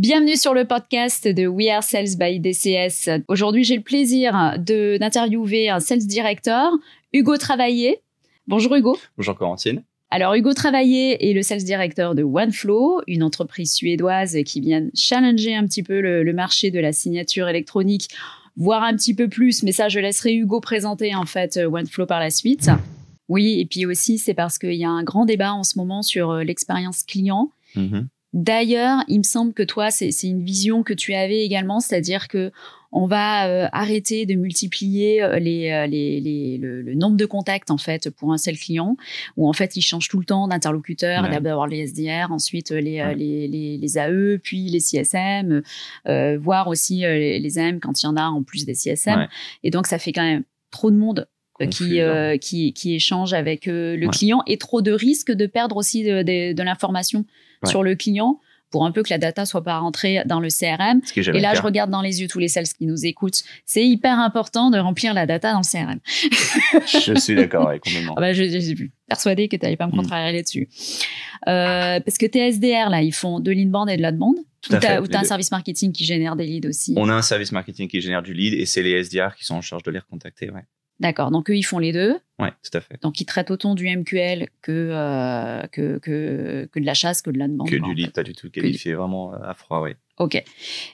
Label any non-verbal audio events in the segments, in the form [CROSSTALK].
Bienvenue sur le podcast de We Are Sales by DCS. Aujourd'hui, j'ai le plaisir d'interviewer un sales director, Hugo Travaillé. Bonjour Hugo. Bonjour Corentine. Alors Hugo Travaillé est le sales director de OneFlow, une entreprise suédoise qui vient challenger un petit peu le, le marché de la signature électronique, voire un petit peu plus, mais ça je laisserai Hugo présenter en fait OneFlow par la suite. Oui, et puis aussi c'est parce qu'il y a un grand débat en ce moment sur euh, l'expérience client. Mhm. D'ailleurs, il me semble que toi, c'est une vision que tu avais également, c'est-à-dire que on va euh, arrêter de multiplier euh, les, euh, les, les- le, le nombre de contacts en fait pour un seul client, où en fait il change tout le temps d'interlocuteur, Ouais. d'abord les SDR, ensuite les, Ouais. les, les, les AE, puis les CSM, euh, voire aussi les, AM quand il y en a en plus des CSM. Ouais. Et donc ça fait quand même trop de monde qui, Confus, euh, qui, qui échange avec euh, le Ouais. client et trop de risques de perdre aussi de, de, de l'information Ouais. sur le client pour un peu que la data soit pas rentrée dans le CRM. Et là, je regarde dans les yeux tous les sales qui nous écoutent. C'est hyper important de remplir la data dans le CRM. [LAUGHS] Je suis d'accord avec complètement. Ah bah, je, je suis persuadée que tu n'allais pas me Mm. contrarier là-dessus. Euh, parce que tes SDR, là, ils font de l'inbound et de l'outbound. Tout Ou tu as un deux. service marketing qui génère des leads aussi. On a un service marketing qui génère du lead et c'est les SDR qui sont en charge de les recontacter. Ouais, D'accord. Donc, eux, ils font les deux. ouais tout à fait. Donc, ils traitent autant du MQL que, euh, que, que, que de la chasse, que de l'outbound. que quoi, en du lead, pas du tout qualifié, vraiment euh, à froid, oui. OK.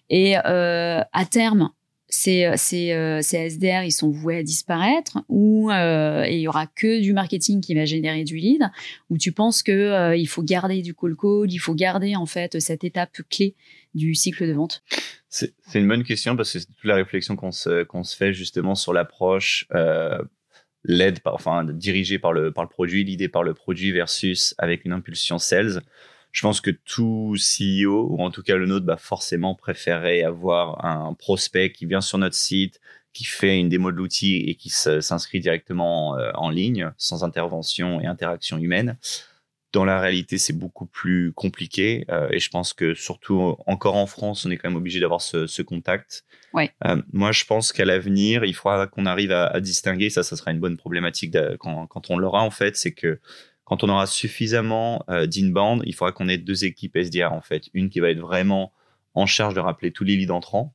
Et euh, à terme, ces, ces, euh, ces SDR, ils sont voués à disparaître ou euh, et il y aura que du marketing qui va générer du lead ou tu penses que euh, il faut garder du call call, il faut garder en fait cette étape clé du cycle de vente? C'est une bonne question parce que c'est toute la réflexion qu'on se, fait justement sur l'approche euh, enfin dirigée par le, par le produit, l'idée par le produit versus avec une impulsion sales. Je pense que tout CEO, ou en tout cas le nôtre, va forcément préférer avoir un prospect qui vient sur notre site, qui fait une démo de l'outil et qui s'inscrit directement euh, en ligne, sans intervention et interaction humaine. Dans la réalité, c'est beaucoup plus compliqué euh, et je pense que surtout encore en France, on est quand même obligé d'avoir ce, ce contact. Ouais. Euh, moi, je pense qu'à l'avenir, il faudra qu'on arrive à, à distinguer. Ça, ça sera une bonne problématique quand on l'aura en fait, c'est que quand on aura suffisamment euh, d'inbound, il faudra qu'on ait deux équipes SDR en fait, une qui va être vraiment en charge de rappeler tous les leads entrants.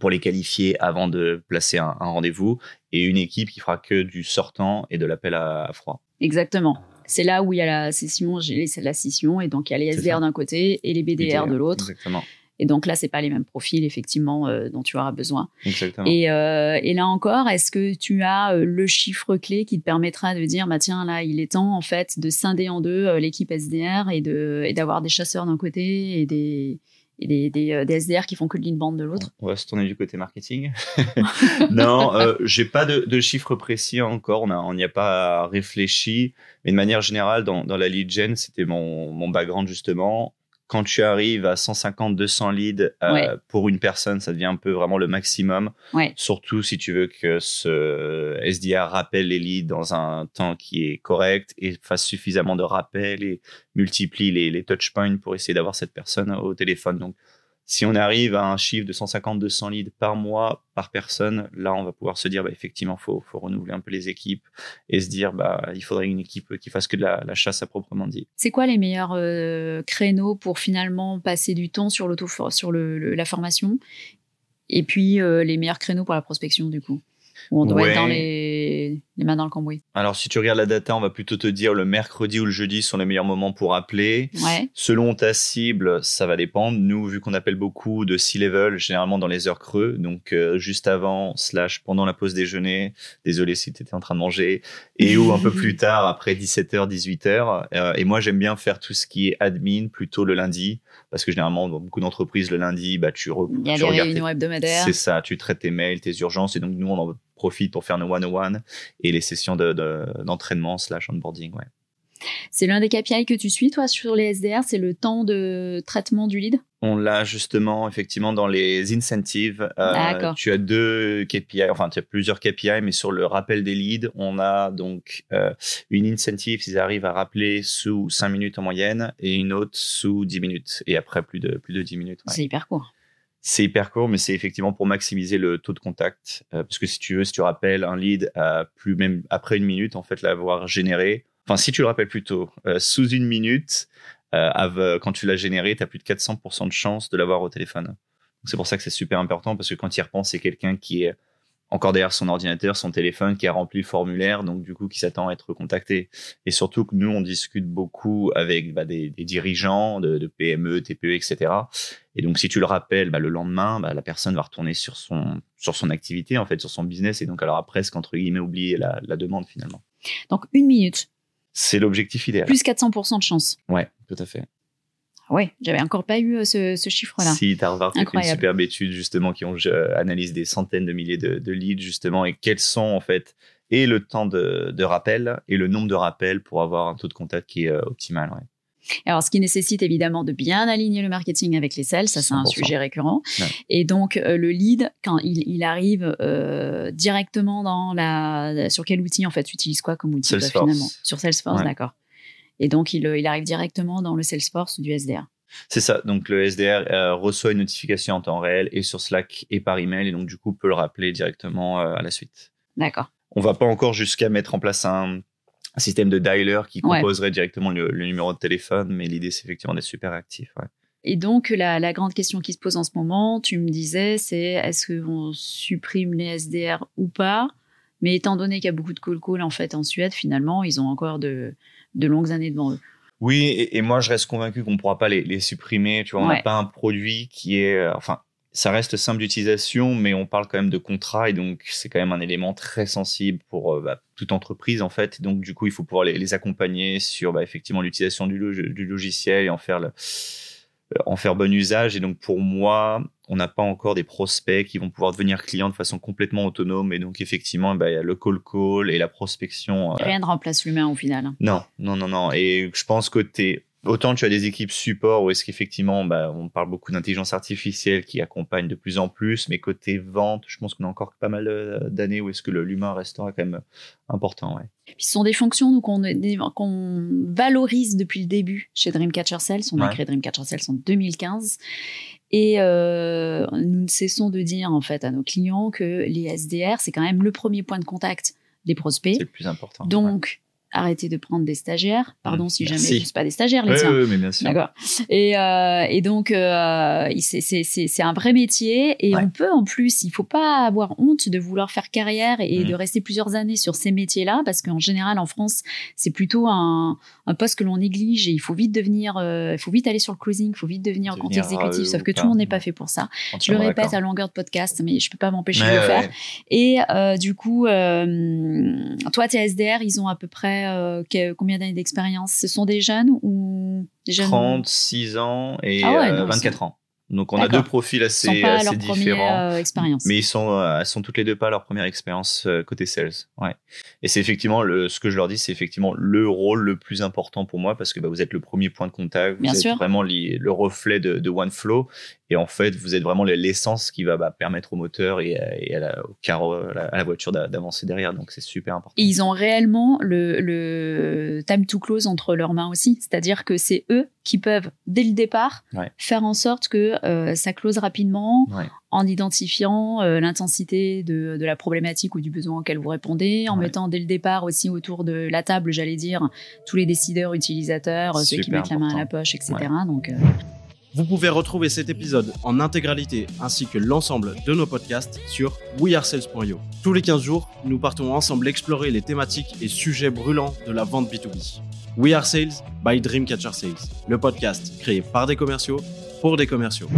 Pour les qualifier avant de placer un, un rendez-vous, et une équipe qui fera que du sortant et de l'appel à, à froid. Exactement. C'est là où il y a la session, la scission et donc il y a les SDR d'un côté et les BDR de l'autre. Exactement. Et donc là, c'est pas les mêmes profils effectivement euh, dont tu auras besoin. Exactement. Et, euh, et là encore, est-ce que tu as euh, le chiffre clé qui te permettra de dire, bah tiens, là, il est temps en fait de scinder en deux euh, l'équipe SDR et de et d'avoir des chasseurs d'un côté et des et des, des, des SDR qui font que de l'inbound de l'autre? On va se tourner du côté marketing. [LAUGHS] non, euh, j'ai pas de, de chiffres précis encore. On n'y a pas réfléchi. Mais de manière générale, dans, dans la lead gen, c'était mon, mon background justement. Quand tu arrives à 150, 200 leads euh, Ouais. pour une personne, ça devient un peu vraiment le maximum. Ouais. Surtout si tu veux que ce SDR rappelle les leads dans un temps qui est correct et fasse suffisamment de rappels et multiplie les, les touch points pour essayer d'avoir cette personne au téléphone. Donc, si on arrive à un chiffre de 150-200 leads par mois, par personne, là, on va pouvoir se dire, bah, effectivement, faut, faut renouveler un peu les équipes et se dire, bah, il faudrait une équipe qui fasse que de la, la chasse à proprement dit. C'est quoi les meilleurs euh, créneaux pour finalement passer du temps sur sur le, le- la formation et puis euh, les meilleurs créneaux pour la prospection du coup? Où on doit Ouais. être dans les, les mains dans le cambouis. Alors, si tu regardes la data, on va plutôt te dire le mercredi ou le jeudi sont les meilleurs moments pour appeler. Ouais. Selon ta cible, ça va dépendre. Nous, vu qu'on appelle beaucoup de C-level, généralement dans les heures creux, donc euh, juste avant, slash pendant la pause déjeuner, désolé si tu étais en train de manger, et ou un peu plus [LAUGHS] tard, après 17h, 18h. Euh, et moi, j'aime bien faire tout ce qui est admin plutôt le lundi, parce que généralement, dans beaucoup d'entreprises, le lundi, bah, tu, re- Il y a tu les regardes tes- réunions hebdomadaires. c'est ça, tu traites tes mails, tes urgences, et donc nous, on en profite pour faire nos one-on-one et les sessions de- de- d'entraînement slash onboarding, ouais. C'est l'un des KPI que tu suis, toi, sur les SDR, c'est le temps de traitement du lead? On l'a justement effectivement dans les incentives. Euh, D'accord. tu as deux KPI, enfin tu as plusieurs KPI, mais sur le rappel des leads, on a donc euh, une incentive s'ils arrivent à rappeler sous 5 minutes en moyenne et une autre sous 10 minutes et après plus de plus de 10 minutes. ouais. C'est hyper court. C'est hyper court, mais c'est effectivement pour maximiser le taux de contact. Euh, parce que si tu veux, si tu rappelles un lead plus même après une minute, en fait, l'avoir généré. Enfin, si tu le rappelles plutôt euh, sous une minute, quand tu l'as généré, tu as plus de 400% de chance de l'avoir au téléphone. C'est pour ça que c'est super important parce que quand il repense, c'est quelqu'un qui est encore derrière son ordinateur, son téléphone, qui a rempli le formulaire, donc du coup qui s'attend à être contacté. Et surtout que nous, on discute beaucoup avec bah, des, dirigeants de, PME, TPE, etc. Et donc si tu le rappelles, bah, le lendemain, bah, la personne va retourner sur son, sur son activité, en fait, sur son business, et donc elle aura presque, entre guillemets, oublié la, la demande finalement. Donc une minute. C'est l'objectif idéal. Plus 400% de chance. Ouais, tout à fait. Ouais, j'avais encore pas eu euh, ce, chiffre-là. Si, Harvard a fait une superbe étude justement qui ont analysé des centaines de milliers de, leads justement et quels sont en fait et le temps de, rappel et le nombre de rappels pour avoir un taux de contact qui est euh, optimal. Alors, ce qui nécessite évidemment de bien aligner le marketing avec les sales, ça c'est un sujet récurrent. Et donc, le lead, quand il, arrive directement dans la... Sur quel outil en fait Tu utilises quoi comme outil bah, finalement? Sur Salesforce, d'accord. Et donc, euh, il, arrive directement dans le Salesforce du SDR. C'est ça. Donc, le SDR euh, reçoit une notification en temps réel et sur Slack et par email. Et donc, du coup, peut le rappeler directement euh, à la suite. D'accord. On va pas encore jusqu'à mettre en place un, système de dialer qui composerait directement le, numéro de téléphone, mais l'idée, c'est effectivement d'être super actif. Et donc, la, grande question qui se pose en ce moment, tu me disais, c'est est-ce qu'on supprime les SDR ou pas? Mais étant donné qu'il y a beaucoup de call call en fait en Suède, finalement, ils ont encore de, de longues années devant eux. Oui, et, moi je reste convaincu qu'on ne pourra pas les, supprimer. Tu vois, on n'a pas un produit qui est, euh, enfin, ça reste simple d'utilisation, mais on parle quand même de contrat et donc c'est quand même un élément très sensible pour euh, bah, toute entreprise en fait. Donc du coup, il faut pouvoir les, accompagner sur bah, effectivement l'utilisation du, du, logiciel et en faire le, euh, en faire bon usage. Et donc pour moi, on n'a pas encore des prospects qui vont pouvoir devenir clients de façon complètement autonome. Et donc effectivement, bah, il y a le call call et la prospection. Euh, Rien ne remplace l'humain au final. Non, non, non, non. Et je pense tu Autant tu as des équipes support où est-ce qu'effectivement, bah, on parle beaucoup d'intelligence artificielle qui accompagne de plus en plus, mais côté vente, je pense qu'on a encore pas mal euh, d'années où est-ce que l'humain restera quand même important. Ouais. ce sont des fonctions qu'on valorise depuis le début chez Dreamcatcher Sales. On a créé Dreamcatcher Sales en 2015. Et euh, nous ne cessons de dire en fait à nos clients que les SDR, c'est quand même le premier point de contact des prospects. C'est le plus important. Donc, arrêter de prendre des stagiaires. Pardon mmh, si jamais ne pas des stagiaires, les tiens. Oui, mais bien sûr. D'accord. Et, euh, et donc, euh, c'est un vrai métier. Et on peut, en plus, il faut pas avoir honte de vouloir faire carrière et de mmh. rester plusieurs années sur ces métiers-là, parce qu'en général, en France, c'est plutôt un, un, poste que l'on néglige et il faut vite devenir, euh, il faut vite aller sur le closing, il faut vite devenir, devenir compte exécutif, sauf que tout le monde n'est pas fait pour ça. Je le répète à longueur de podcast, mais je peux pas m'empêcher de le faire. Et euh, du coup, euh, toi, tes SDR, ils ont à peu près euh, combien d'années d'expérience? Ce sont des jeunes ou des jeunes? 36 ans et 24 ah ans. Donc on a deux profils assez, différents. Euh. Mais ils sont, euh, sont toutes les deux pas leur première expérience euh, côté sales. Ouais. Et c'est effectivement le, ce que je leur dis, c'est effectivement le rôle le plus important pour moi parce que bah, vous êtes le premier point de contact, vous êtes vraiment le reflet de, de OneFlow et en fait vous êtes vraiment l'essence qui va bah, permettre au moteur et, à, la, au carreau, à la, voiture d'avancer derrière. Donc c'est super important. Et ils ont réellement le, le time to close entre leurs mains aussi, c'est-à-dire que c'est eux qui peuvent dès le départ faire en sorte que euh, ça close rapidement en identifiant euh, l'intensité de, la problématique ou du besoin auquel vous répondez, en mettant dès le départ aussi autour de la table, j'allais dire, tous les décideurs, utilisateurs, ceux qui mettent la main à la poche, etc. Donc, euh, Vous pouvez retrouver cet épisode en intégralité ainsi que l'ensemble de nos podcasts sur wearesales.io. Tous les 15 jours, nous partons ensemble explorer les thématiques et sujets brûlants de la vente B2B. We Are Sales by Dreamcatcher Sales, le podcast créé par des commerciaux pour des commerciaux.